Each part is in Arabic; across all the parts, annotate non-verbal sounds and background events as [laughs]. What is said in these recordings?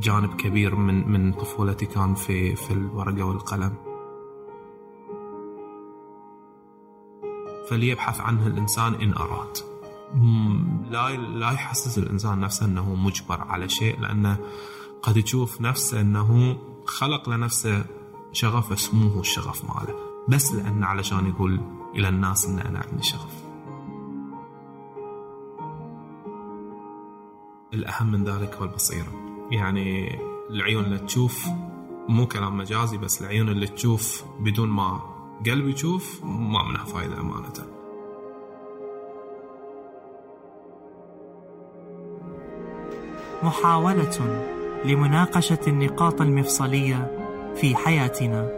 جانب كبير من من طفولتي كان في في الورقة والقلم. فليبحث عنه الإنسان إن أراد. لا لا يحسس الإنسان نفسه أنه مجبر على شيء لأنه قد يشوف نفسه أنه خلق لنفسه شغف اسمه الشغف ماله. بس لأنه علشان يقول إلى الناس أن أنا عندي شغف. الأهم من ذلك هو البصيرة. يعني العيون اللي تشوف مو كلام مجازي بس العيون اللي تشوف بدون ما قلب يشوف ما منها فايدة أمانة. محاولة لمناقشة النقاط المفصلية في حياتنا.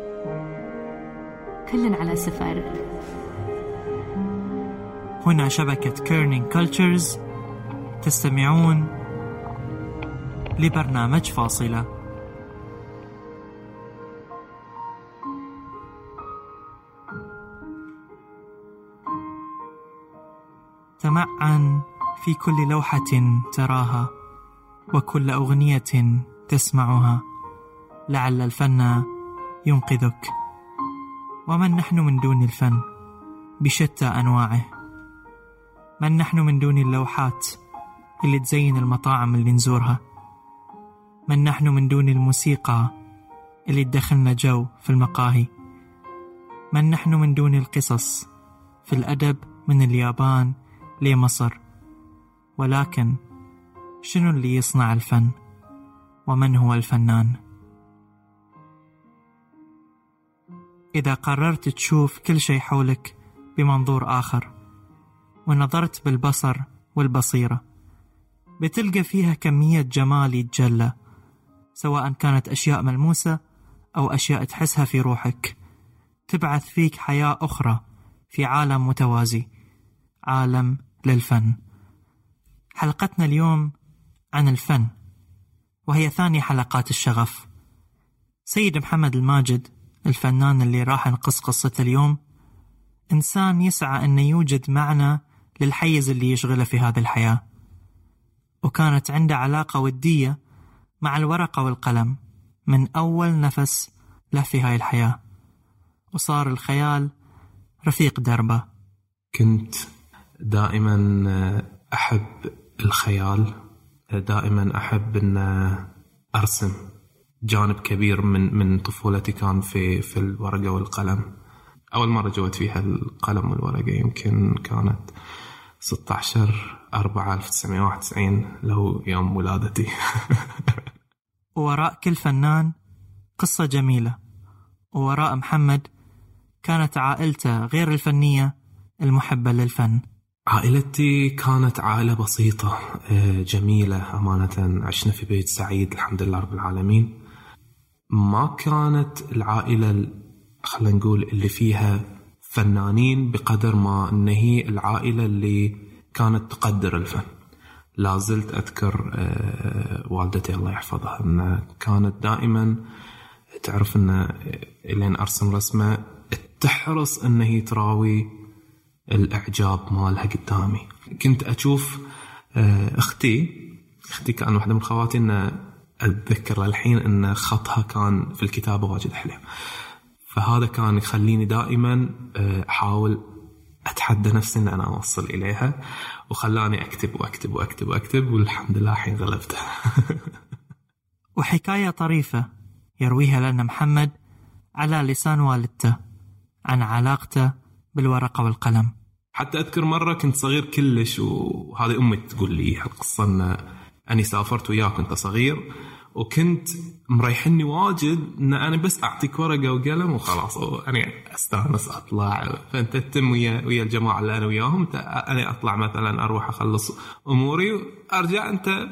كل على سفر. هنا شبكة Kerning Cultures تستمعون لبرنامج فاصلة. تمعن في كل لوحة تراها وكل أغنية تسمعها. لعل الفن ينقذك. ومن نحن من دون الفن؟ بشتى أنواعه. من نحن من دون اللوحات اللي تزين المطاعم اللي نزورها؟ من نحن من دون الموسيقى اللي تدخلنا جو في المقاهي. من نحن من دون القصص في الأدب من اليابان لمصر. ولكن شنو اللي يصنع الفن؟ ومن هو الفنان؟ إذا قررت تشوف كل شيء حولك بمنظور آخر ونظرت بالبصر والبصيرة بتلقى فيها كمية جمال يتجلى. سواء كانت أشياء ملموسة أو أشياء تحسها في روحك. تبعث فيك حياة أخرى في عالم متوازي عالم للفن. حلقتنا اليوم عن الفن وهي ثاني حلقات الشغف. سيد محمد الماجد الفنان اللي راح نقص قصته اليوم إنسان يسعى أن يوجد معنى للحيز اللي يشغله في هذه الحياة. وكانت عنده علاقة ودية مع الورقة والقلم. من أول نفس له في هاي الحياة. وصار الخيال رفيق دربة. كنت دائما أحب الخيال. دائما أحب أن أرسم. جانب كبير من من طفولتي كان في في الورقة والقلم. أول مرة جوت فيها القلم والورقة يمكن كانت 16 4 1991 اللي هو يوم ولادتي. [laughs] ووراء كل فنان قصة جميلة. ووراء محمد كانت عائلته غير الفنية المحبة للفن. عائلتي كانت عائلة بسيطة آه، جميلة. أمانة عشنا في بيت سعيد الحمد لله رب العالمين. ما كانت العائلة خلينا نقول اللي فيها فنانين بقدر ما ان هي العائلة اللي كانت تقدر الفن. لا زلت أذكر آه، والدتي الله يحفظها أن كانت دائما تعرف أن لين أرسم رسمة تحرص أن هي تراوي الإعجاب مالها قدامي. كنت أشوف آه، أختي أختي كان واحدة من خواتي أن أتذكر للحين أن خطها كان في الكتابة واجد حلو. فهذا كان يخليني دائما آه، أحاول أتحدى نفسي إن أنا أوصل إليها وخلاني أكتب وأكتب وأكتب وأكتب والحمد لله الحين غلبته. [laughs] وحكاية طريفة يرويها لنا محمد على لسان والدته عن علاقته بالورقة والقلم. حتى أذكر مرة كنت صغير كلش وهذه أمي تقول لي هالقصة إن أني سافرت وياك كنت صغير وكنت مريحني واجد إن أنا بس أعطيك ورقة وقلم وخلاص أنا أستأنس أطلع. فأنت تتم ويا ويا الجماعة اللي أنا وياهم أنا أطلع مثلا أروح أخلص أموري ارجع أنت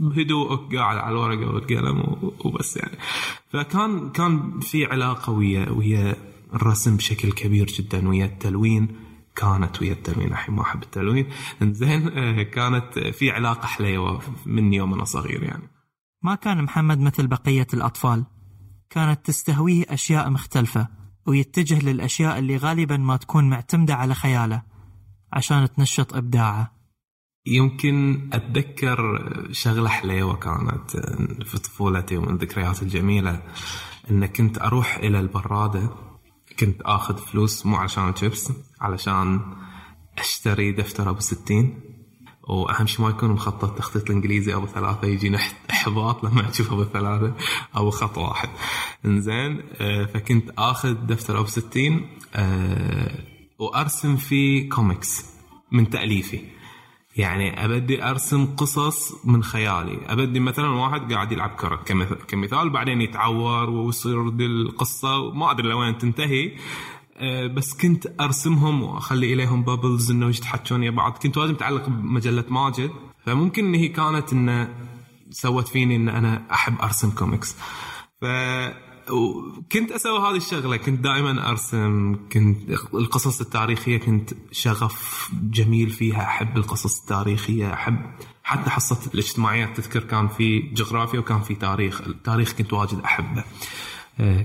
بهدوءك قاعد على الورقة والقلم وبس يعني. فكان كان في علاقة ويا ويا الرسم بشكل كبير جدا ويا التلوين كانت ويا التلوين. الحين ما أحب التلوين. زين [laughs] كانت في علاقة حليوة من يوم أنا صغير يعني. ما كان محمد مثل بقية الأطفال. كانت تستهويه أشياء مختلفة ويتجه للأشياء اللي غالبا ما تكون معتمدة على خياله عشان تنشط إبداعه. يمكن أتذكر شغلة حليوة كانت في طفولتي ومن الذكريات الجميلة إن كنت أروح إلى البرادة كنت آخذ فلوس مو علشان الشيبس علشان أشتري دفتر أبو 60 وأهم شيء ما يكون مخطط تخطيط الإنجليزي أبو ثلاثة يجينا إحباط لما أشوف أبو ثلاثة أبو خط واحد. إنزين آه، فكنت آخذ دفتر ابو 60 آه، وأرسم فيه كوميكس من تأليفي. يعني أبدي أرسم قصص من خيالي. أبدي مثلا واحد قاعد يلعب كرة كمثال بعدين يتعور ويصير القصة ما أدري لوين تنتهي. بس كنت أرسمهم وأخلي إليهم bubbles إنه يتحكون يا بعض. كنت وايد متعلق بمجلة ماجد. فممكن إن هي كانت انه سوت فيني إن أنا أحب أرسم كوميكس ف وكنت أسوي هذه الشغلة. كنت دائما أرسم. كنت القصص التاريخية كنت شغف جميل فيها. أحب القصص التاريخية. أحب حتى حصة الاجتماعيات. تذكر كان في جغرافيا وكان في تاريخ. التاريخ كنت واجد أحبه. آه،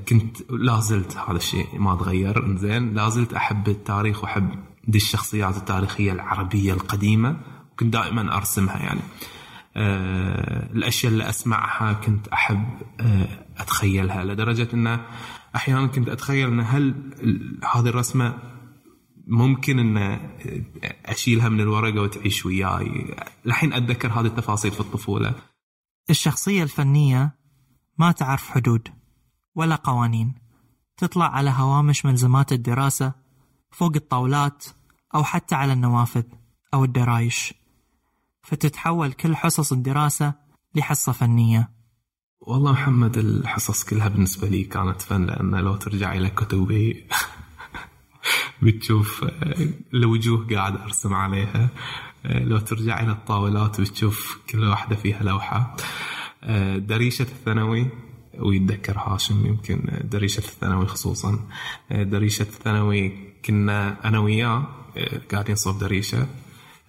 كنت لا زلت هذا الشيء ما تغير. زين لا زلت أحب التاريخ وأحب دي الشخصيات التاريخية العربية القديمة وكنت دائما أرسمها يعني. آه، الأشياء اللي أسمعها كنت أحب آه، أتخيلها لدرجة إنه أحيانا كنت أتخيل ان هل هذه الرسمة ممكن ان أشيلها من الورقة وتعيش وياي؟ الحين أتذكر هذه التفاصيل في الطفولة. الشخصية الفنية ما تعرف حدود. ولا قوانين. تطلع على هوامش ملزمات الدراسة فوق الطاولات أو حتى على النوافذ أو الدرايش. فتتحول كل حصص الدراسة لحصة فنية. والله محمد الحصص كلها بالنسبة لي كانت فن لأن لو ترجع إلى كتبي [laughs] بتشوف الوجوه قاعد أرسم عليها. لو ترجع إلى الطاولات بتشوف كل واحدة فيها لوحة. دريشة الثانوي ويتذكر هاشم يمكن دريشة الثانوي خصوصا. دريشة الثانوي كنا أنا وياه قاعدين صوب دريشة.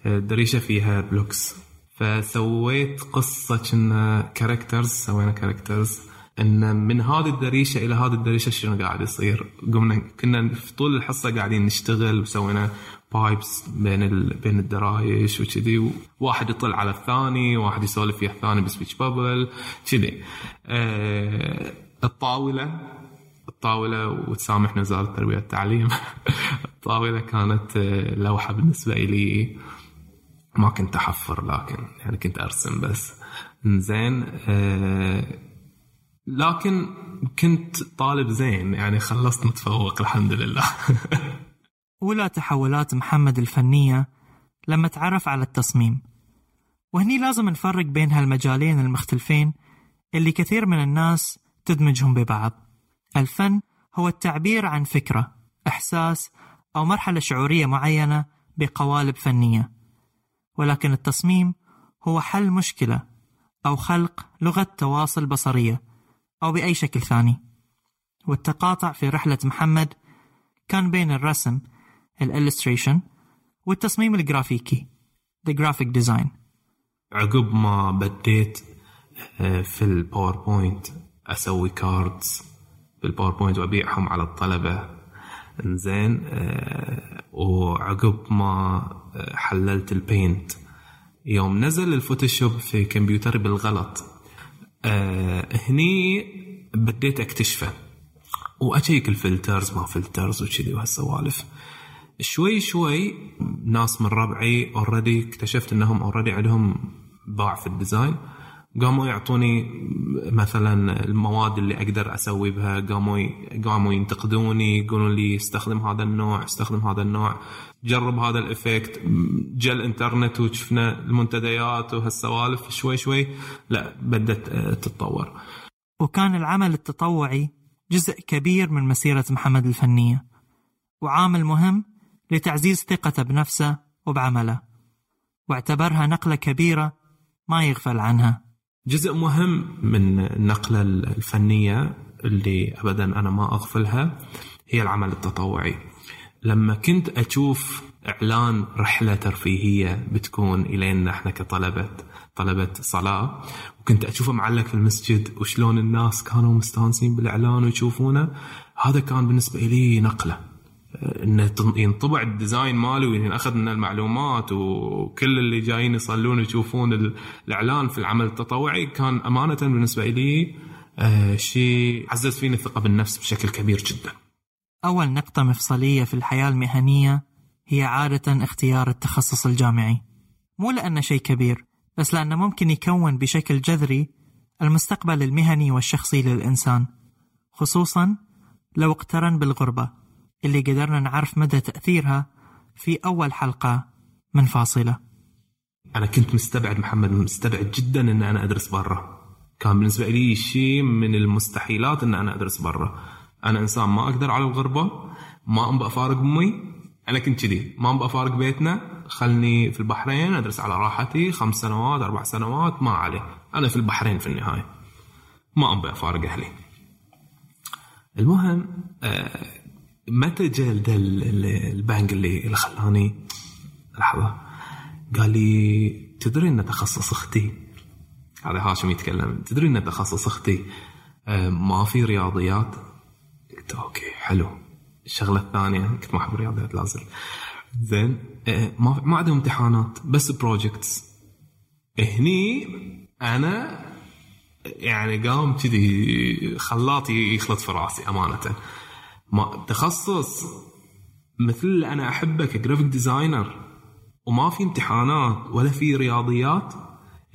دريشة فيها blocks فسويت قصة كنا characters سوينا كاركترز إن من هذه الدريشة إلى هذه الدريشة شنو قاعد يصير؟ قمنا كنا في طول الحصة قاعدين نشتغل وسوينا pipes بين ال... بين الدرايش وكذي واحد يطل على الثاني واحد يسولف فيها الثاني ب speech bubble كذي. أه... الطاولة الطاولة وتسامحنا وزاره التربيه والتعليم [laughs] الطاولة كانت آه، لوحة بالنسبة لي. ما كنت أحفر لكن يعني كنت أرسم بس. زين أه... لكن كنت طالب زين يعني خلصت متفوق الحمد لله. [laughs] أولى تحولات محمد الفنية لما تعرف على التصميم. وهني لازم نفرق بين هالمجالين المختلفين اللي كثير من الناس تدمجهم ببعض. الفن هو التعبير عن فكرة إحساس أو مرحلة شعورية معينة بقوالب فنية. ولكن التصميم هو حل مشكلة أو خلق لغة تواصل بصرية أو بأي شكل ثاني. والتقاطع في رحلة محمد كان بين الرسم ال illustration والتصميم الجرافيكي the graphic design. عقب ما بديت آه، في ال PowerPoint أسوي cards بال PowerPoint وأبيعهم على الطلبة. إنزين آه، وعقب ما آه، حللت ال Paint يوم نزل ال Photoshop في كمبيوتري بالغلط هني بديت أكتشفه. وأشيك ال filters ما filters وكذي وهالسوالف. شوي شوي ناس من ربعي already اكتشفت إنهم already عندهم باع في ال design. قاموا يعطوني مثلا المواد اللي أقدر أسوي بها. قاموا قاموا ينتقدوني يقولون لي استخدم هذا النوع استخدم هذا النوع. جرب هذا ال effect جاء الانترنت وشفنا المنتديات وهالسوالف. شوي شوي لا بدت تتطور. وكان العمل التطوعي جزء كبير من مسيرة محمد الفنية. وعامل مهم لتعزيز ثقته بنفسه وبعمله. واعتبرها نقلة كبيرة ما يغفل عنها. جزء مهم من النقلة الفنية اللي أبدا أنا ما أغفلها هي العمل التطوعي. لما كنت أشوف إعلان رحلة ترفيهية بتكون إلينا إحنا كطلبة طلبة صلاة وكنت أشوفه معلق في المسجد وشلون الناس كانوا مستانسين بالإعلان ويشوفونه هذا كان بالنسبة لي نقلة. إنه ينطبع الديزاين مالي وينأخذ من المعلومات وكل اللي جايين يصلون يشوفون الإعلان في العمل التطوعي. كان أمانة بالنسبة لي آه، شيء عزز فيني الثقة بالنفس بشكل كبير جدا. أول نقطة مفصلية في الحياة المهنية هي عادة اختيار التخصص الجامعي. مو لأنه شيء كبير بس لأنه ممكن يكون بشكل جذري المستقبل المهني والشخصي للإنسان خصوصا لو اقترن بالغربة. اللي قدرنا نعرف مدى تأثيرها في أول حلقة من فاصلة. أنا كنت مستبعد محمد مستبعد جدا إن أنا أدرس برا. كان بالنسبة لي شيء من المستحيلات إن أنا أدرس برا. أنا إنسان ما أقدر على الغربة ما أبغى أفارق أمي أنا كنت كذي. ما أبغى أفارق بيتنا خلني في البحرين أدرس على راحتي خمس سنوات أربع سنوات ما عليه. أنا في البحرين في النهاية. ما أبغى أفارق أهلي. المهم آه، متى جاء البنك اللي اللي خلاني؟ لحظة. قال لي تدري أن تخصص أختي؟ هذا هاشم يتكلم. تدري أن تخصص أختي؟ ما في رياضيات. قلت okay حلو. الشغلة الثانية كنت ما أحب الرياضيات لازم زين آه، ما ما عندهم امتحانات بس projects هني أنا يعني قام كذي خلاطي يخلط في رأسي أمانة. ما تخصص مثل اللي أنا أحبه ك graphic designer وما في امتحانات ولا في رياضيات.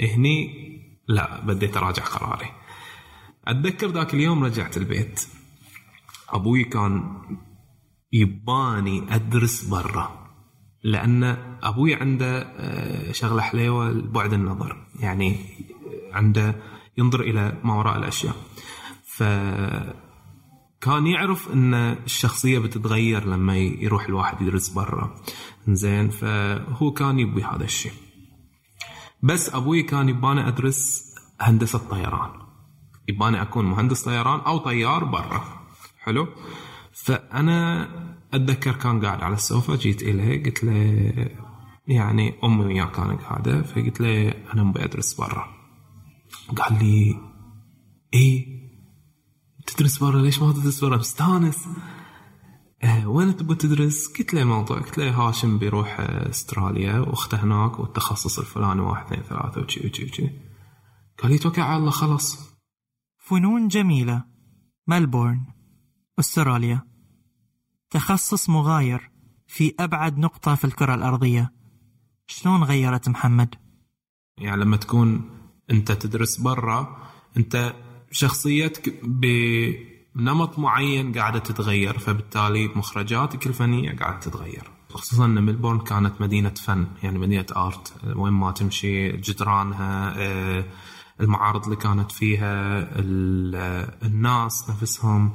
هني لا بديت أراجع قراري. أتذكر ذاك اليوم رجعت البيت. أبوي كان يباني أدرس برا. لأن أبوي عنده آه، شغلة حليوة بعد النظر. يعني عنده ينظر إلى ما وراء الأشياء. ف كان يعرف إن الشخصية بتتغير لما يروح الواحد يدرس برا. زين فهو كان يبي هذا الشيء. بس أبوي كان يباني أدرس هندسة طيران. يباني أكون مهندس طيران أو طيار برا. حلو؟ فأنا أتذكر كان قاعد على السوفا جيت إليه قلت له يعني أمي وياه كانت قاعدة فقلت له أنا أبي أدرس برا. قال لي إيه؟ تدرس برا؟ ليش ما تدرس برا؟ مستانس آه وين تبغى تدرس؟ قلت له الموضوع قلت له هاشم بيروح آه، استراليا واخته هناك والتخصص الفلاني واحد اثنين ثلاثة وشي وشي وشي. قال لي توكل على الله خلاص. فنون جميلة. ملبورن أستراليا. تخصص مغاير في أبعد نقطة في الكرة الأرضية. شلون غيرت محمد؟ يعني لما تكون أنت تدرس برا أنت شخصيتك بنمط معين قاعدة تتغير فبالتالي مخرجاتك الفنية قاعدة تتغير. خصوصا إن ملبورن كانت مدينة فن يعني مدينة آرت. وين ما تمشي جدرانها آه، المعارض اللي كانت فيها ال- الناس نفسهم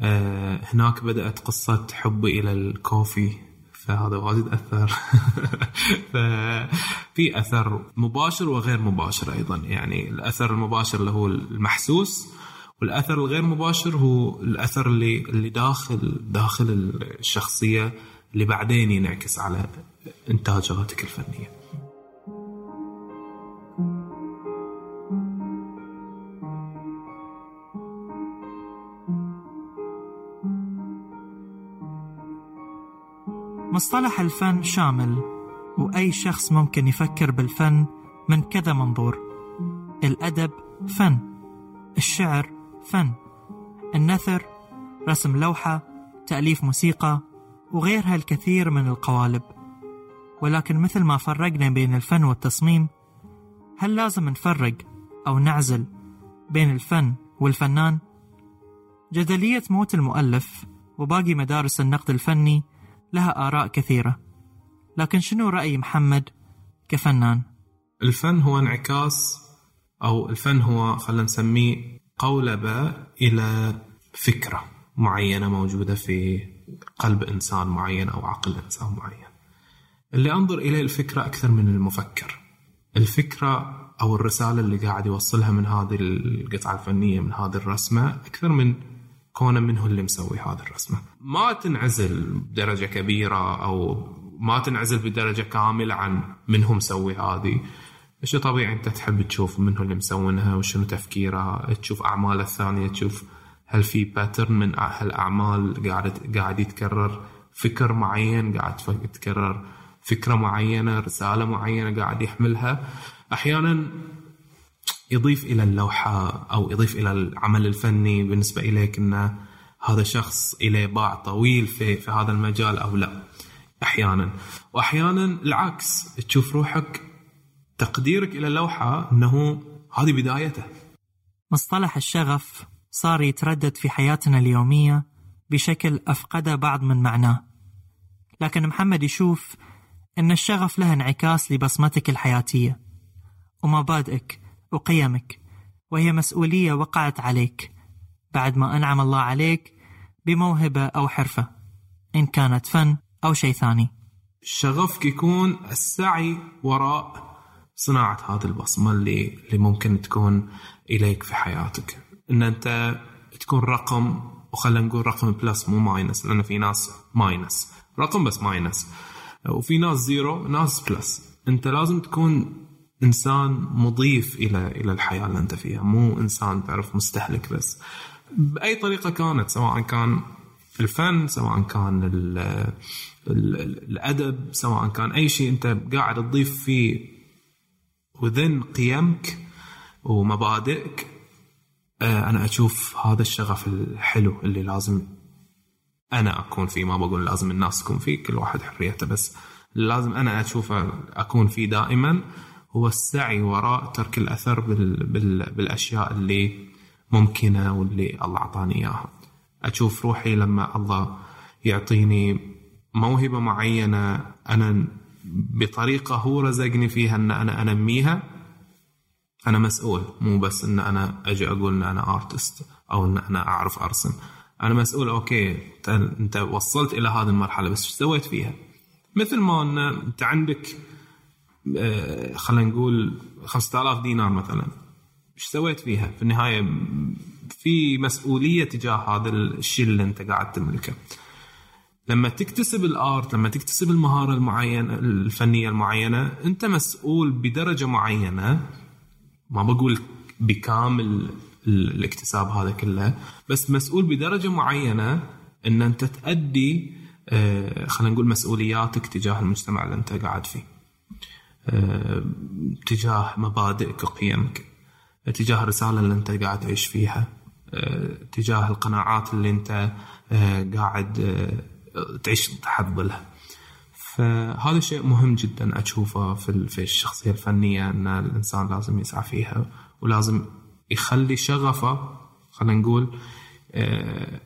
آه، هناك بدأت قصة حبي إلى الكوفي. فهذا واجد أثر. [laughs] ففي أثر مباشر وغير مباشر أيضا. يعني الأثر المباشر اللي هو المحسوس والأثر الغير مباشر هو الأثر اللي اللي داخل داخل الشخصية اللي بعدين ينعكس على إنتاجاتك الفنية. مصطلح الفن شامل وأي شخص ممكن يفكر بالفن من كذا منظور الأدب فن الشعر فن النثر رسم لوحة تأليف موسيقى وغيرها الكثير من القوالب ولكن مثل ما فرقنا بين الفن والتصميم هل لازم نفرق أو نعزل بين الفن والفنان؟ جدلية موت المؤلف وباقي مدارس النقد الفني لها آراء كثيرة لكن شنو رأي محمد كفنان؟ الفن هو انعكاس أو الفن هو خلينا نسميه قولبه إلى فكرة معينة موجودة في قلب إنسان معين أو عقل إنسان معين. اللي أنظر إليه الفكرة أكثر من المفكر. الفكرة أو الرسالة اللي قاعد يوصلها من هذه القطعة الفنية من هذه الرسمة أكثر من كونه من هو اللي مسوي هذه الرسمة. ما تنعزل بدرجة كبيرة أو ما تنعزل بدرجة كاملة عن من هو مسوي هذه. شيء طبيعي أنت تحب تشوف من هو اللي مسوينها وشنو تفكيره تشوف اعماله الثانية تشوف هل في باترن من هالاعمال قاعد قاعد يتكرر فكر معين قاعد تكرر فكرة معينة رسالة معينة قاعد يحملها أحيانا يضيف إلى اللوحة أو يضيف إلى العمل الفني بالنسبة إليك انه هذا شخص إليه باع طويل في في هذا المجال أو لا؟ أحيانا. واحيانا العكس تشوف روحك تقديرك إلى اللوحة إنه هذه بدايته. مصطلح الشغف صار يتردد في حياتنا اليومية بشكل أفقد بعض من معناه. لكن محمد يشوف إن الشغف له انعكاس لبصمتك الحياتية. ومبادئك وقيمك وهي مسؤولية وقعت عليك بعد ما أنعم الله عليك بموهبة أو حرفة إن كانت فن أو شيء ثاني. شغفك يكون السعي وراء صناعة هذه البصمة اللي اللي ممكن تكون إليك في حياتك. إن أنت تكون رقم وخلينا نقول رقم plus مو minus لأن في ناس minus رقم بس minus وفي ناس zero ناس plus أنت لازم تكون إنسان مضيف إلى إلى الحياة اللي أنت فيها. مو إنسان تعرف مستهلك بس. بأي طريقة كانت سواء كان الفن سواء كان ال ال الأدب سواء كان أي شيء أنت قاعد تضيف فيه وذن قيمك ومبادئك آه، أنا أشوف هذا الشغف الحلو اللي لازم أنا أكون فيه. ما بقول لازم الناس تكون فيه كل واحد حريته بس لازم أنا أشوفه أكون فيه دائما. هو السعي وراء ترك الأثر بال بال بالأشياء اللي ممكنة واللي الله أعطاني إياها. أشوف روحي لما الله يعطيني موهبة معينة أنا بطريقة هو رزقني فيها إن أنا أنميها أنا مسؤول. مو بس إن أنا أجي أقول إن أنا artist أو إن أنا أعرف أرسم. أنا مسؤول okay أنت وصلت إلى هذه المرحلة بس إيش سويت فيها؟ مثل ما إن أنت عندك خلينا نقول 5000 دينار مثلا إيش سويت فيها؟ في النهاية في مسؤولية تجاه هذا الشيء اللي أنت قاعد تملكه. لما تكتسب الآرت لما تكتسب المهارة المعينة الفنية المعينة أنت مسؤول بدرجة معينة ما بقول بكامل الاكتساب هذا كله بس مسؤول بدرجة معينة إن أنت تأدي آه، خلينا نقول مسؤولياتك تجاه المجتمع اللي أنت قاعد فيه آه، تجاه مبادئك وقيمك تجاه الرساله اللي انت قاعد تعيش فيها آه، تجاه القناعات اللي انت قاعد تعيش تحت ظلها فهذا شيء مهم جدا أشوفه في في الشخصية الفنية إن الإنسان لازم يسعى فيها ولازم يخلي شغفه خلينا نقول آه،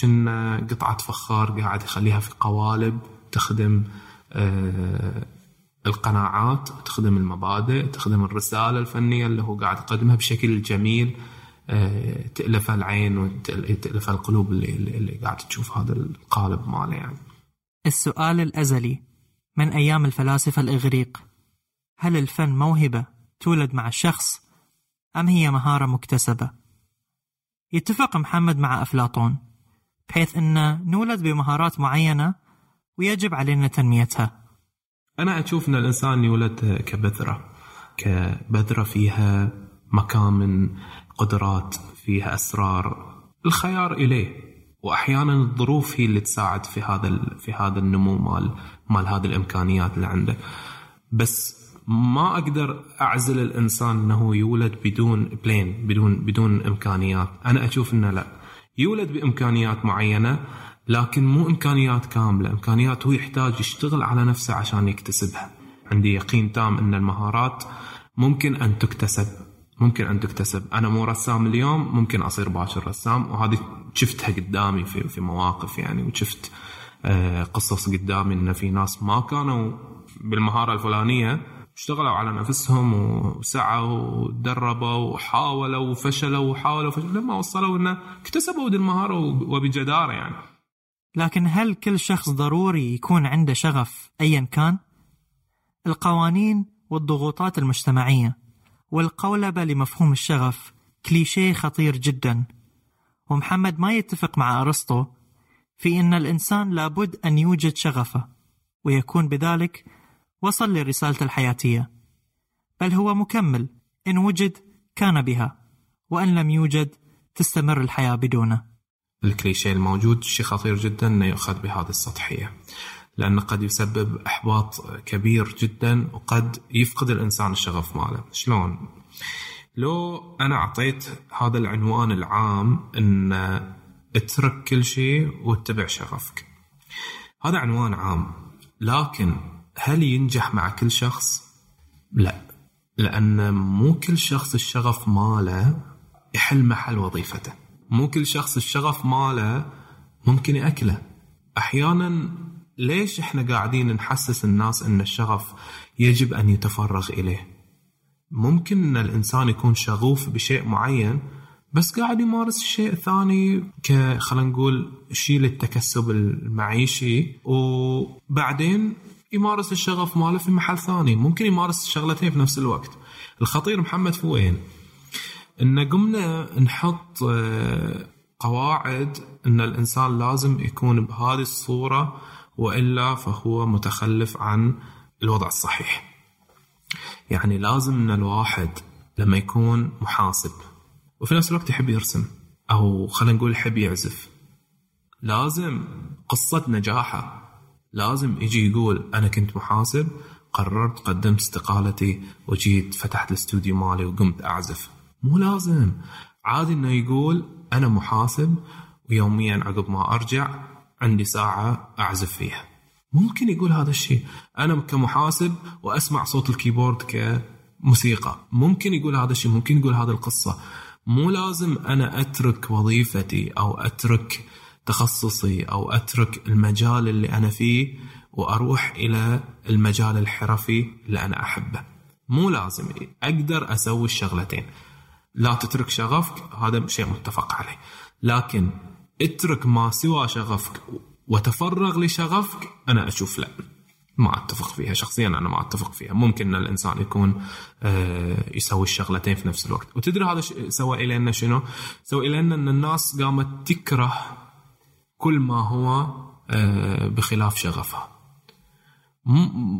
كنا قطعة فخار قاعد يخليها في قوالب تخدم آه، القناعات تخدم المبادئ تخدم الرسالة الفنية اللي هو قاعد يقدمها بشكل جميل آه، تألف العين وتألف القلوب اللي, اللي قاعد تشوف هذا القالب ماله يعني. السؤال الأزلي من أيام الفلاسفة الإغريق؟ هل الفن موهبة تولد مع الشخص أم هي مهارة مكتسبة؟ يتفق محمد مع أفلاطون بحيث أن نولد بمهارات معينة ويجب علينا تنميتها. أنا أشوف أن الإنسان يولد كبذرة كبذرة فيها مكامن قدرات فيها أسرار. الخيار إليه واحيانا الظروف هي اللي تساعد في هذا في هذا النمو مال مال هذه الإمكانيات اللي عنده. بس ما أقدر أعزل الإنسان إنه يولد بدون بلين بدون بدون إمكانيات. أنا أشوف إنه لا. يولد بإمكانيات معينة لكن مو إمكانيات كاملة. إمكانيات هو يحتاج يشتغل على نفسه عشان يكتسبها. عندي يقين تام إن المهارات ممكن أن تكتسب. ممكن أن تكتسب. أنا مو رسام اليوم ممكن أصير باكر رسام. وهذه شفتها قدامي في في مواقف يعني وشفت آه، قصص قدامي إن في ناس ما كانوا بالمهارة الفلانية اشتغلوا على نفسهم وسعوا وتدربوا وحاولوا وفشلوا وحاولوا وفشلوا. لما وصلوا إنه اكتسبوا ذي المهارة وبجدارة يعني. لكن هل كل شخص ضروري يكون عنده شغف ايا كان؟ القوانين والضغوطات المجتمعية والقولبة لمفهوم الشغف كليشيه خطير جدا. ومحمد ما يتفق مع أرسطو في أن الإنسان لابد أن يوجد شغفه ويكون بذلك وصل لرسالته الحياتية. بل هو مكمل إن وجد كان بها وأن لم يوجد تستمر الحياة بدونه. الكليشيه الموجود شيء خطير جدا إنه يؤخذ بهذه السطحية لأنه قد يسبب إحباط كبير جدا وقد يفقد الإنسان الشغف ماله شلون؟ لو أنا أعطيت هذا العنوان العام أن اترك كل شيء واتبع شغفك هذا عنوان عام لكن هل ينجح مع كل شخص؟ لا لأن مو كل شخص الشغف ماله يحل محل وظيفته مو كل شخص الشغف ماله ممكن يأكله. أحيانا ليش إحنا قاعدين نحسس الناس إن الشغف يجب أن يتفرغ إليه؟ ممكن إن الإنسان يكون شغوف بشيء معين بس قاعد يمارس شيء ثاني ك خلينا نقول شيء للتكسب المعيشي وبعدين يمارس الشغف ماله في محل ثاني. ممكن يمارس الشغلتين في نفس الوقت. الخطير محمد في وين؟ إن قمنا نحط آه، قواعد إن الإنسان لازم يكون بهذه الصورة وإلا فهو متخلف عن الوضع الصحيح. يعني لازم إن الواحد لما يكون محاسب وفي نفس الوقت يحب يرسم أو خلينا نقول يحب يعزف. لازم قصة نجاحه. لازم يجي يقول أنا كنت محاسب قررت قدمت استقالتي وجيت فتحت الاستوديو مالي وقمت أعزف. مو لازم. عادي إنه يقول أنا محاسب ويوميا عقب ما أرجع عندي ساعة أعزف فيها. ممكن يقول هذا الشيء. أنا كمحاسب وأسمع صوت الكيبورد كموسيقى. ممكن يقول هذا الشيء ممكن يقول هذه القصة. مو لازم أنا أترك وظيفتي أو أترك تخصصي أو أترك المجال اللي أنا فيه وأروح إلى المجال الحرفي اللي أنا أحبه. مو لازم. أقدر أسوي الشغلتين. لا تترك شغفك هذا شيء متفق عليه. لكن اترك ما سوى شغفك وتفرغ لشغفك أنا أشوف لا. ما أتفق فيها شخصيا أنا ما أتفق فيها. ممكن إن الإنسان يكون آه، يسوي الشغلتين في نفس الوقت. وتدري هذا سوى إلينا شنو؟ سوى إلينا إن الناس قامت تكره كل ما هو آه، بخلاف شغفها.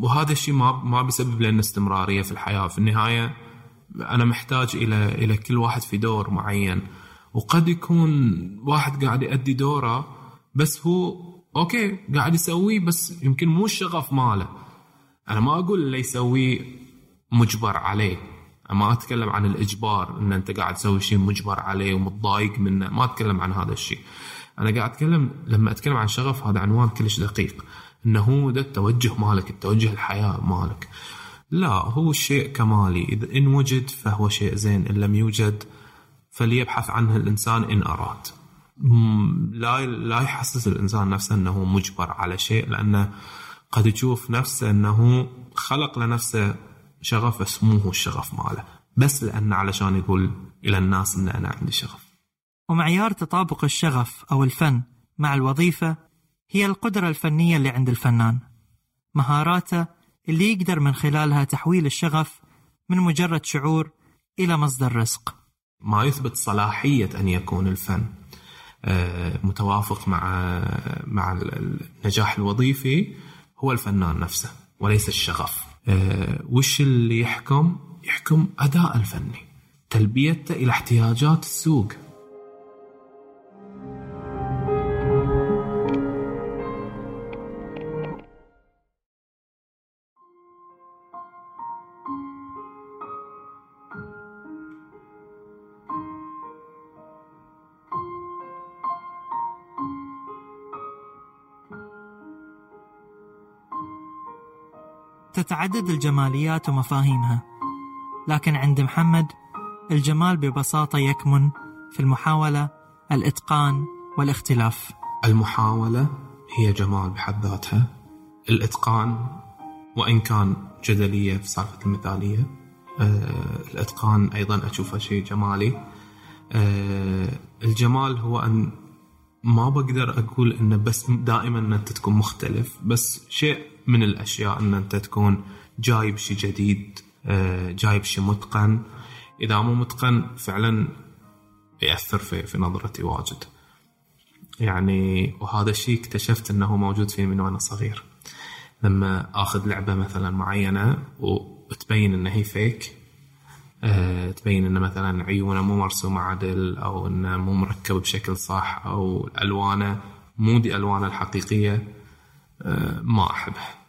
وهذا الشيء ما ما بيسبب لنا استمرارية في الحياة. في النهاية أنا محتاج إلى إلى كل واحد في دور معين. وقد يكون واحد قاعد يأدي دوره بس هو أوكي قاعد يسويه بس يمكن مو الشغف ماله. أنا ما أقول اللي يسويه مجبر عليه. ما أتكلم عن الإجبار إن أنت قاعد تسوي شيء مجبر عليه ومتضايق منه. ما أتكلم عن هذا الشيء. أنا قاعد أتكلم لما أتكلم عن شغف هذا عنوان كلش دقيق. إنه هو ده التوجه مالك التوجه الحياة مالك. لا هو الشيء كمالي إذا إن وجد فهو شيء زين إن لم يوجد فليبحث عنه الإنسان إن أراد لا لا يحسس الإنسان نفسه إنه مجبر على شيء لأنه قد يشوف نفسه إنه خلق لنفسه شغف بس مو هو الشغف ماله بس لأنه علشان يقول إلى الناس إن أنا عندي شغف. ومعيار تطابق الشغف أو الفن مع الوظيفة هي القدرة الفنية اللي عند الفنان. مهاراته اللي يقدر من خلالها تحويل الشغف من مجرد شعور إلى مصدر رزق. ما يثبت صلاحية أن يكون الفن آه، متوافق مع مع النجاح الوظيفي هو الفنان نفسه وليس الشغف. آه، وش اللي يحكم؟ يحكم أداء الفني تلبيته إلى احتياجات السوق. تتعدد الجماليات ومفاهيمها. لكن عند محمد الجمال ببساطة يكمن في المحاولة الإتقان والاختلاف. المحاولة هي جمال بحد ذاتها. الإتقان وإن كان جدلية في سالفة المثالية آه الإتقان أيضا أشوفه شيء جمالي. آه الجمال هو أن ما بقدر أقول أنه بس دائما أن أنت تكون مختلف بس شيء من الأشياء إن أنت تكون جايب شيء جديد آه، جايب شيء متقن. إذا مو متقن فعلا يأثر في في نظرتي واجد. يعني وهذا الشيء اكتشفت إنه موجود فيه من وأنا صغير. لما آخذ لعبة مثلا معينة وتبين إن هي فيك آه، تبين انه مثلا عيونه مو مرسومه عدل أو إنه مو مركب بشكل صح أو الوانه مو دي ألوانه الحقيقية آه، ما أحبه.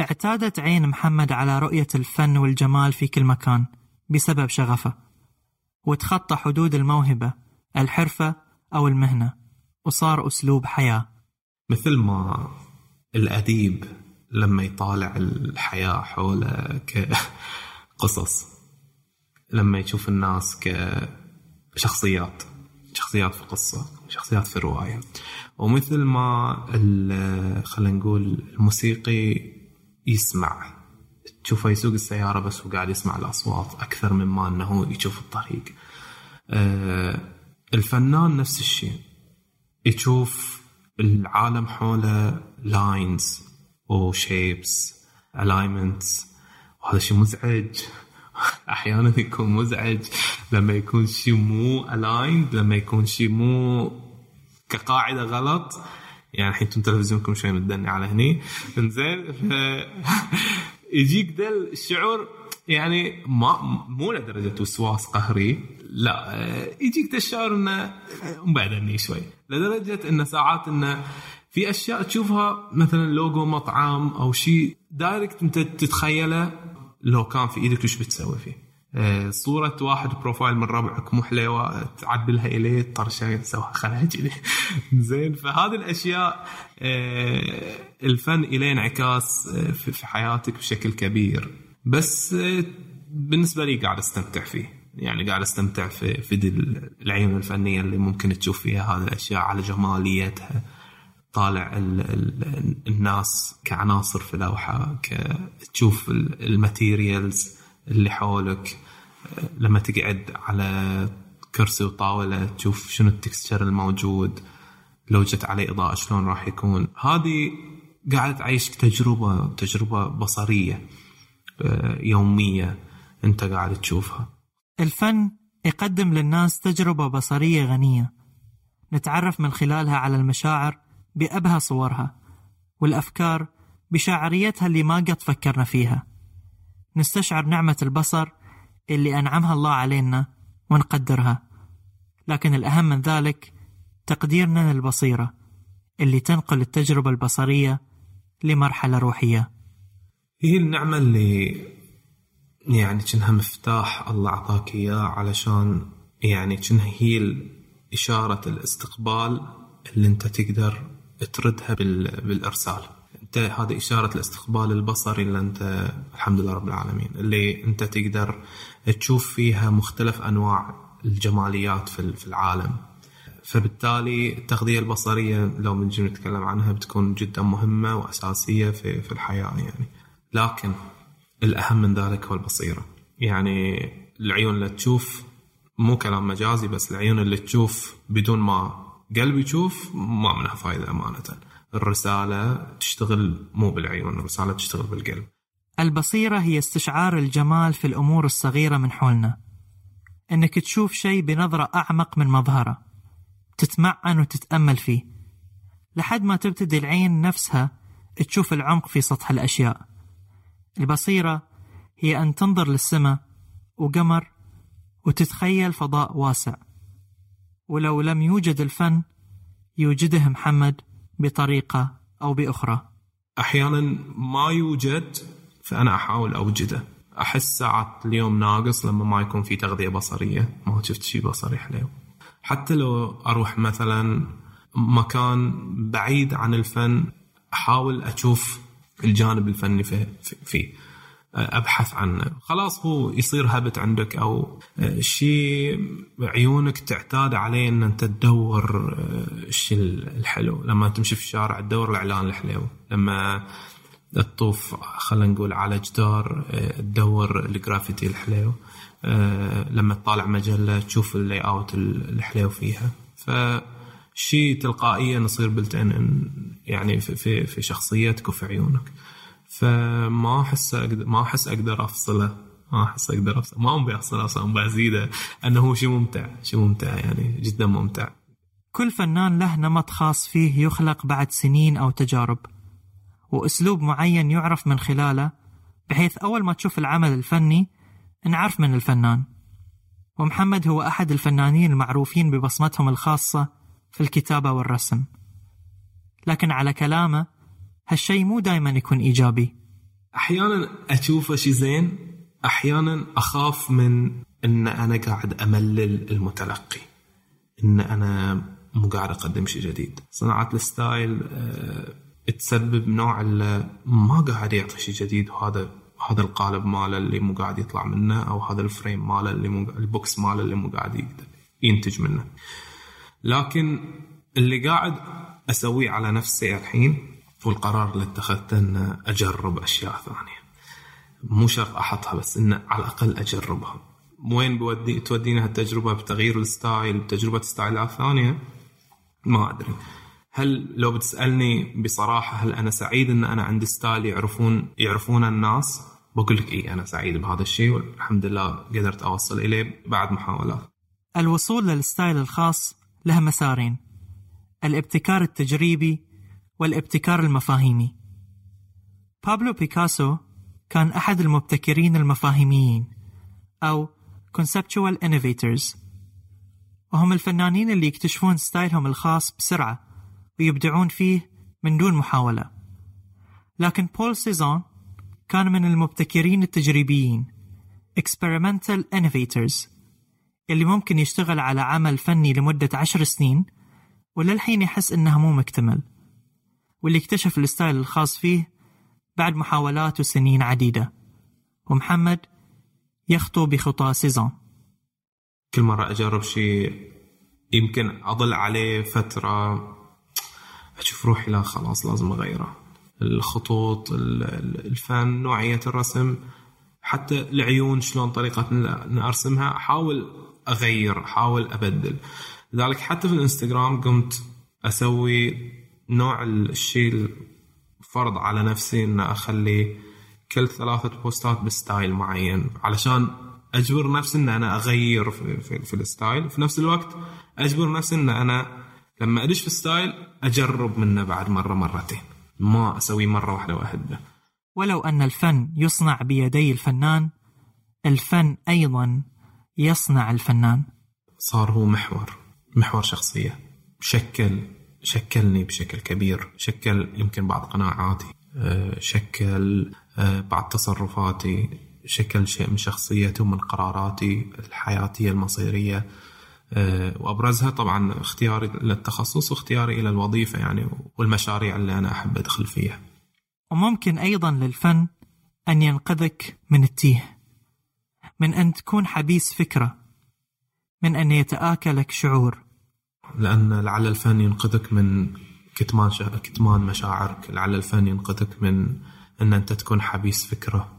اعتادت عين محمد على رؤية الفن والجمال في كل مكان بسبب شغفه. وتخطى حدود الموهبة الحرفة أو المهنة وصار أسلوب حياة. مثل ما الأديب لما يطالع الحياة حوله كقصص [laughs] لما يشوف الناس كشخصيات شخصيات في قصة شخصيات في رواية. ومثل ما خلينا نقول الموسيقي يسمع. تشوفه يسوق السيارة بس هو قاعد يسمع الأصوات أكثر مما أنه يشوف الطريق. آه، الفنان نفس الشيء. يشوف العالم حوله lines و shapes alignments وهذا شيء مزعج. [laughs] أحيانا يكون مزعج لما يكون شيء مو aligned لما يكون شيء مو كقاعدة غلط. يعني الحين أنتم تلفزيونكم شوي متدني على هني. إنزين ف... [laughs] يجيك ذا الشعور يعني ما مو لدرجة وسواس قهري لا يجيك ذا الشعور إنه مبعدني شوي. لدرجة انه ساعات انه في أشياء تشوفها مثلا لوجو مطعم أو شيء direct أنت تتخيله لو كان في إيدك وش بتسوي فيه. صورة واحد profile من ربعك مو حليوة تعدلها إليه طرشة تسويها خلها كذي. [laughs] زين فهذه الأشياء آه، الفن إليه انعكاس آه، في حياتك بشكل كبير. بس بالنسبة لي قاعد أستمتع فيه. يعني قاعد أستمتع في في العيون الفنية اللي ممكن تشوف فيها هذه الأشياء على جماليتها. طالع ال ال الناس كعناصر في لوحة تشوف الماتيريالز اللي حولك. لما تقعد على كرسي وطاولة تشوف شنو التكستشر الموجود لو جت عليه إضاءة شلون راح يكون. هذه قاعد تعيشك تجربة تجربة بصرية آه، يومية أنت قاعد تشوفها. الفن يقدم للناس تجربة بصرية غنية. نتعرف من خلالها على المشاعر بأبهى صورها والأفكار بشاعريتها اللي ما قد فكرنا فيها. نستشعر نعمة البصر اللي أنعمها الله علينا ونقدرها. لكن الأهم من ذلك تقديرنا للبصيرة اللي تنقل التجربة البصرية لمرحلة روحية. هي النعمة اللي يعني كأنها مفتاح الله أعطاك إياه علشان يعني كأنها هي إشارة الإستقبال اللي أنت تقدر تردها بالإرسال هذه إشارة الاستقبال البصري اللي انت الحمد لله رب العالمين اللي أنت تقدر تشوف فيها مختلف أنواع الجماليات في العالم. فبالتالي التغذية البصرية لو بنجي نتكلم عنها بتكون جدا مهمة وأساسية في في الحياة يعني. لكن الأهم من ذلك هو البصيرة. يعني العيون اللي تشوف مو كلام مجازي بس العيون اللي تشوف بدون ما قلبي يشوف ما منها فايدة أمانة. الرسالة تشتغل مو بالعيون الرسالة تشتغل بالقلب. البصيرة هي استشعار الجمال في الأمور الصغيرة من حولنا. إنك تشوف شيء بنظرة أعمق من مظهره. تتمعن وتتأمل فيه. لحد ما تبتدي العين نفسها تشوف العمق في سطح الأشياء. البصيرة هي أن تنظر للسماء وقمر وتتخيل فضاء واسع. ولو لم يوجد الفن يوجده محمد بطريقة أو بأخرى. أحيانا ما يوجد فأنا أحاول أوجده. أحس ساعات اليوم ناقص لما ما يكون في تغذية بصرية. ما شفت شيء بصري حلو حتى لو أروح مثلا مكان بعيد عن الفن أحاول أشوف الجانب الفني فيه. أبحث عنه خلاص هو يصير habit عندك أو آه، شيء عيونك تعتاد عليه إن أنت تدور آه، الشيء الحلو. لما تمشي في الشارع تدور الإعلان الحلو. لما تطوف خلينا نقول على جدار آه، تدور الجرافيتي الحلو. لما تطالع مجلة تشوف ال layout الحلو فيها. فشيء تلقائيا يصير built-in يعني في في شخصيتك وفي عيونك. فما أحس ما أحس أقدر أفصله. ما أحس أقدر افصله ما أبي افصله أصلا بزيدة. أنه شيء ممتع شيء ممتع يعني جدا ممتع. كل فنان له نمط خاص فيه يخلق بعد سنين أو تجارب. وأسلوب معين يعرف من خلاله بحيث أول ما تشوف العمل الفني نعرف من الفنان. ومحمد هو أحد الفنانين المعروفين ببصمتهم الخاصة في الكتابة والرسم. لكن على كلامه هالشي مو دايما يكون إيجابي. أحيانا أشوفه شي زين أحيانا أخاف من أن أنا قاعد أملل المتلقي أن أنا مو قاعد أقدم شيء جديد. صناعة ال style أه تسبب نوع ما قاعد يعطي شيء جديد وهذا هذا القالب ماله اللي مو قاعد يطلع منه أو هذا ال frame ماله اللي مو ال box ماله اللي مو قاعد ينتج منه. لكن اللي قاعد أسويه على نفسي الحين والقرار اللي اتخذته ان أجرب أشياء ثانية. مو شرط أحطها بس إنه على الأقل أجربها. وين بودي تودينا هالتجربة؟ بتغيير ال style بتجربه style ات ثانية؟ ما أدري. هل لو بتسألني بصراحة هل أنا سعيد إن أنا عندي style يعرفون يعرفون الناس؟ بقول لك اي أنا سعيد بهذا الشيء والحمد لله قدرت أوصل إليه بعد محاولات. الوصول لل style الخاص له مسارين. الابتكار التجريبي والابتكار المفاهيمي. بابلو بيكاسو كان أحد المبتكرين المفاهيميين أو conceptual innovators. وهم الفنانين اللي يكتشفون style هم الخاص بسرعة ويبدعون فيه من دون محاولة. لكن بول سيزان كان من المبتكرين التجريبيين experimental innovators اللي ممكن يشتغل على عمل فني لمدة عشر سنين وللحين يحس إنه مو مكتمل. واللي اكتشف ال style الخاص فيه بعد محاولات وسنين عديدة. ومحمد يخطو بخطى سيزان. كل مرة أجرب شيء يمكن أضل عليه فترة أشوف روحي لا خلاص لازم أغيره. الخطوط الفن نوعية الرسم حتى العيون شلون طريقة أرسمها أحاول أغير أحاول أبدل. لذلك حتى في الإنستغرام قمت أسوي نوع الشيء فرض على نفسي أن أخلي كل ثلاثة post ات ب style معين علشان أجبر نفسي أن أنا أغير في, في, في ال style. في نفس الوقت أجبر نفسي أن أنا لما أدش في ستايل أجرب منه بعد مرة مرتين. ما أسوي مرة واحدة وأهده ولو أن الفن يصنع بيدي الفنان الفن أيضا يصنع الفنان. صار هو محور محور شخصية شكل شكلني بشكل كبير شكل يمكن بعض قناعاتي آه، شكل آه، بعض تصرفاتي شكل شيء من شخصيتي ومن قراراتي الحياتية المصيرية آه، وأبرزها طبعا اختياري للتخصص واختياري إلى الوظيفة يعني والمشاريع اللي أنا أحب أدخل فيها. وممكن أيضا للفن أن ينقذك من التيه. من أن تكون حبيس فكرة. من أن يتآكلك شعور. لأن لعل الفن ينقذك من كتمان كتمان مشاعرك، لعل الفن ينقذك من إن أنت تكون حبيس فكرة.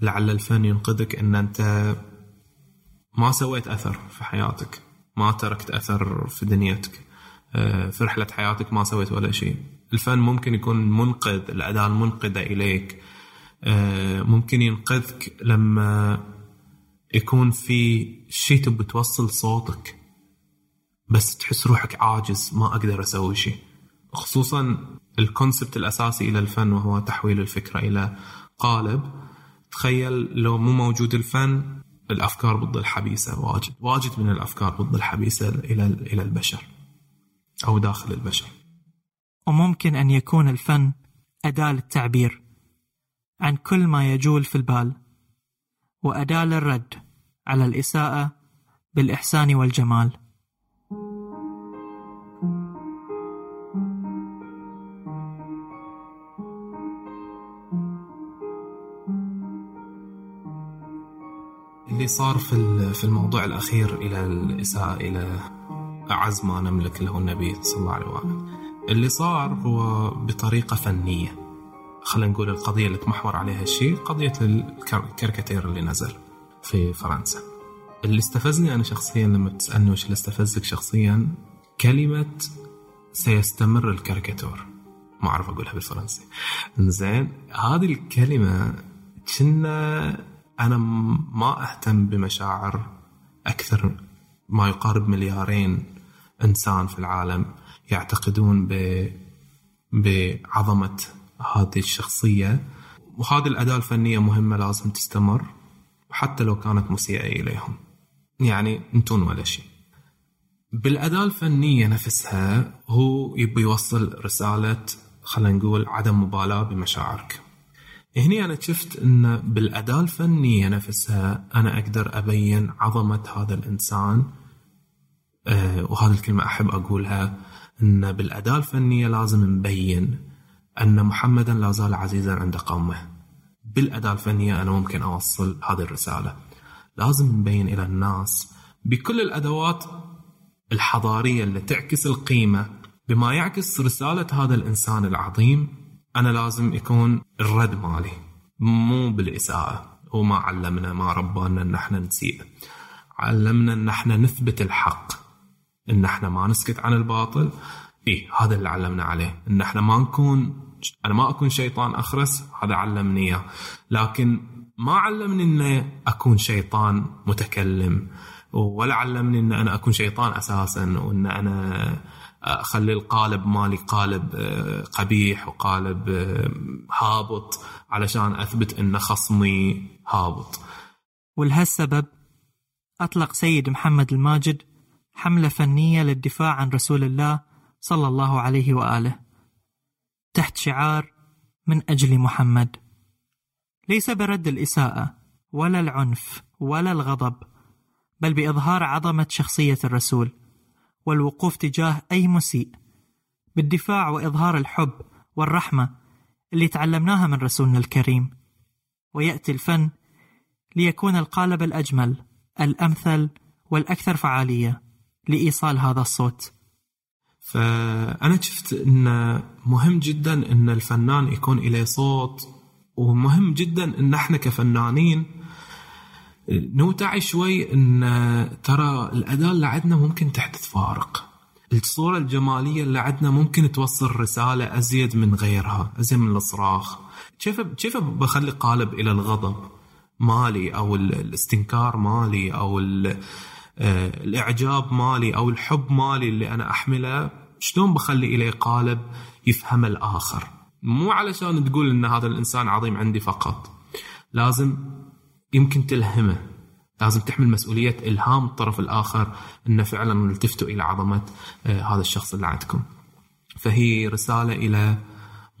لعل الفن ينقذك إن أنت ما سويت أثر في حياتك. ما تركت أثر في دنيتك. آه، في رحلة حياتك ما سويت ولا شيء. الفن ممكن يكون منقذ الأداة المنقذة إليك. آه، ممكن ينقذك لما يكون في شيء تبي توصل صوتك. بس تحس روحك عاجز ما أقدر أسوي شيء. خصوصا ال concept الأساسي إلى الفن وهو تحويل الفكرة إلى قالب. تخيل لو مو موجود الفن الأفكار ضد الحبيسه واجد واجد من الأفكار ضد الحبيسه إلى إلى البشر أو داخل البشر. وممكن أن يكون الفن أداة للتعبير عن كل ما يجول في البال وأداة للرد على الإساءة بالإحسان والجمال. اللي صار في في الموضوع الأخير إلى الإساءة إلى أعز ما نملك له النبي صلى الله عليه وسلم اللي صار هو بطريقة فنية. خلينا نقول القضية اللي تمحور عليها الشيء قضية الكاريكاتير اللي نزل في فرنسا. اللي استفزني أنا شخصيا لما تسألني وش اللي استفزك شخصيا كلمة سيستمر الكاريكاتور. ما أعرف أقولها بالفرنسي. زين هذه الكلمة كنا أنا ما أهتم بمشاعر أكثر ما يقارب مليارين إنسان في العالم يعتقدون ب بعظمة هذه الشخصية. وهذه الأداة الفنية مهمة لازم تستمر حتى لو كانت مسيئة إليهم. يعني أنتون ولا شيء. بالأداة الفنية نفسها هو يبي يوصل رسالة خلينا نقول عدم مبالاة بمشاعرك. هني أنا شفت أن بالأداة الفنية نفسها أنا أقدر أبين عظمة هذا الإنسان أه وهذه الكلمة أحب أقولها أن بالأداة الفنية لازم نبين أن محمدا لا زال عزيزا عند قومه. بالأداة الفنية أنا ممكن أوصل هذه الرسالة. لازم نبين إلى الناس بكل الأدوات الحضارية اللي تعكس القيمة بما يعكس رسالة هذا الإنسان العظيم أنا لازم يكون الرد مالي. مو بالإساءة. هو ما علمنا ما ربانا أن إحنا نسيء. علمنا أن إحنا نثبت الحق. أن إحنا ما نسكت عن الباطل. إيه هذا اللي علمنا عليه. أن إحنا ما نكون أنا ما أكون شيطان أخرس هذا علمني إياه. لكن ما علمني أن أكون شيطان متكلم. ولا علمني أن أنا أكون شيطان أساسا وأن أنا اخلي القالب مالي قالب آه، قبيح وقالب آه، هابط علشان أثبت ان خصمي هابط. ولهالسبب أطلق سيد محمد الماجد حملة فنية للدفاع عن رسول الله صلى الله عليه وآله. تحت شعار من أجل محمد. ليس برد الإساءة ولا العنف ولا الغضب بل بإظهار عظمة شخصية الرسول. والوقوف تجاه أي مسيء بالدفاع وإظهار الحب والرحمة اللي تعلمناها من رسولنا الكريم. ويأتي الفن ليكون القالب الأجمل الأمثل والأكثر فعالية لإيصال هذا الصوت. فأنا شفت أن مهم جدا أن الفنان يكون إليه صوت ومهم جدا أن إحنا كفنانين نوتعي شوي إن ترى الاداء اللي عندنا ممكن تحدث فارق. الصورة الجمالية اللي عندنا ممكن توصل رسالة أزيد من غيرها أزيد من الصراخ. كيف كيف بخلي قالب إلى الغضب مالي أو الاستنكار مالي أو آه، الإعجاب مالي أو الحب مالي اللي أنا أحمله؟ شلون بخلي إليه قالب يفهم الآخر؟ مو علشان تقول إن هذا الإنسان عظيم عندي فقط. لازم يمكن تلهمه. لازم تحمل مسؤولية إلهام الطرف الآخر أنه فعلا التفتوا إلى عظمة آه، هذا الشخص اللي عندكم. فهي رسالة إلى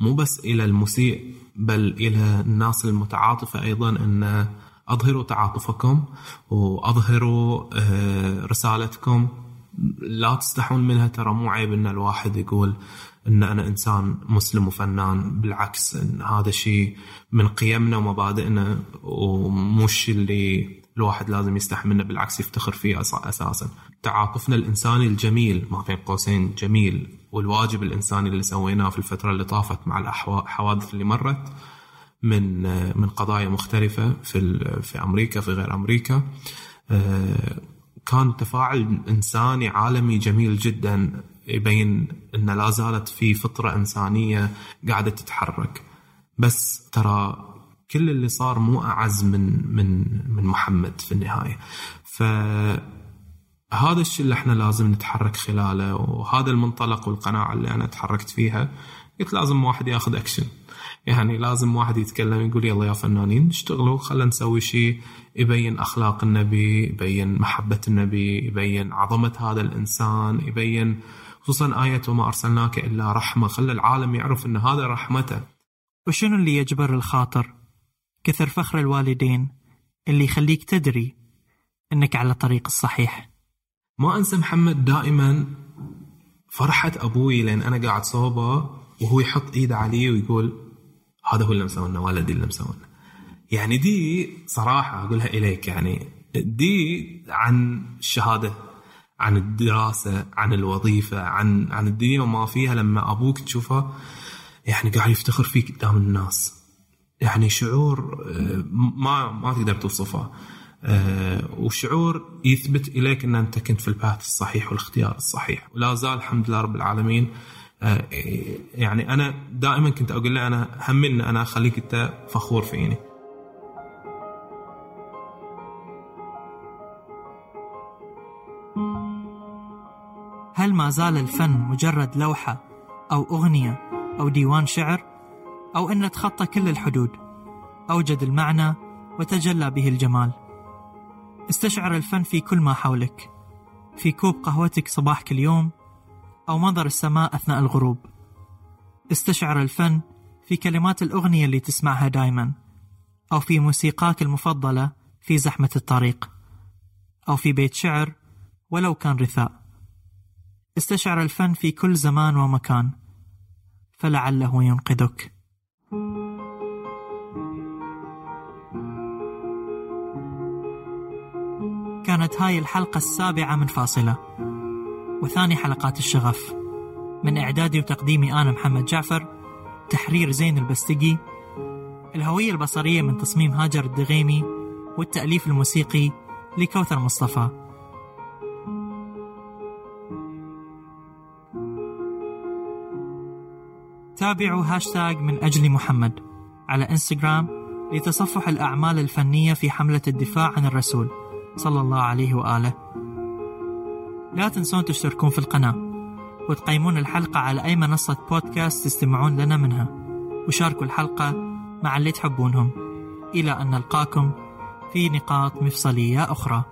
مو بس إلى المسيء بل إلى الناس المتعاطفة أيضا أن أظهروا تعاطفكم وأظهروا آه، رسالتكم. لا تستحون منها ترى مو عيب إن الواحد يقول إن أنا إنسان مسلم وفنان بالعكس إن هذا شيء من قيمنا ومبادئنا ومش اللي الواحد لازم يستحي منه بالعكس يفتخر فيه أساسا. تعاطفنا الإنساني الجميل ما بين قوسين جميل. والواجب الإنساني اللي سويناه في الفترة اللي طافت مع الحوادث اللي مرت من من قضايا مختلفة في في أمريكا في غير أمريكا. آه، كان تفاعل إنساني عالمي جميل جدا. يبين إن لا زالت في فطرة إنسانية قاعدة تتحرك. بس ترى كل اللي صار مو أعز من من من محمد في النهاية. ف هذا الشيء اللي إحنا لازم نتحرك خلاله وهذا المنطلق والقناعة اللي أنا تحركت فيها. قلت لازم واحد ياخذ أكشن. يعني لازم واحد يتكلم يقول يلا يا فنانين اشتغلوا خلينا نسوي شيء. يبين أخلاق النبي يبين محبة النبي يبين عظمة هذا الإنسان يبين خصوصا آية وما أرسلناك إلا رحمة. خلى العالم يعرف أن هذا رحمته. وشنو اللي يجبر الخاطر؟ كثر فخر الوالدين. اللي يخليك تدري أنك على الطريق الصحيح. ما أنسى محمد دائما فرحة أبوي لأن أنا قاعد صوبة وهو يحط إيده علي ويقول هذا هو اللي مسوينا والدي اللي مسوينا يعني دي صراحة أقولها إليك يعني دي عن الشهادة عن الدراسة عن الوظيفة عن عن الدنيا وما فيها لما أبوك تشوفه يعني قاعد يفتخر فيك قدام الناس. يعني شعور آه، ما ما تقدر توصفه. آه، وشعور يثبت إليك أن أنت كنت في الباث الصحيح والاختيار الصحيح. ولا زال الحمد لله رب العالمين آه، يعني أنا دائما كنت أقول له أنا همني أنا أخليك أنت فخور فيني. هل ما زال الفن مجرد لوحة أو أغنية أو ديوان شعر؟ أو أن تخطى كل الحدود؟ أوجد المعنى وتجلى به الجمال. استشعر الفن في كل ما حولك. في كوب قهوتك صباح كل يوم أو منظر السماء أثناء الغروب. استشعر الفن في كلمات الأغنية اللي تسمعها دايما. أو في موسيقاك المفضلة في زحمة الطريق. أو في بيت شعر ولو كان رثاء. استشعر الفن في كل زمان ومكان. فلعله ينقذك. كانت هاي الحلقة السابعة من فاصلة. وثاني حلقات الشغف. من إعدادي وتقديمي أنا محمد جعفر. تحرير زين البستقي. الهوية البصرية من تصميم هاجر الدغيمي. والتأليف الموسيقي لكوثر مصطفى. تابعوا هاشتاج من أجل محمد على إنستغرام لتصفح الأعمال الفنية في حملة الدفاع عن الرسول صلى الله عليه وآله. لا تنسون تشتركون في القناة وتقيمون الحلقة على أي منصة بودكاست تستمعون لنا منها. وشاركوا الحلقة مع اللي تحبونهم. إلى أن نلقاكم في نقاط مفصلية أخرى.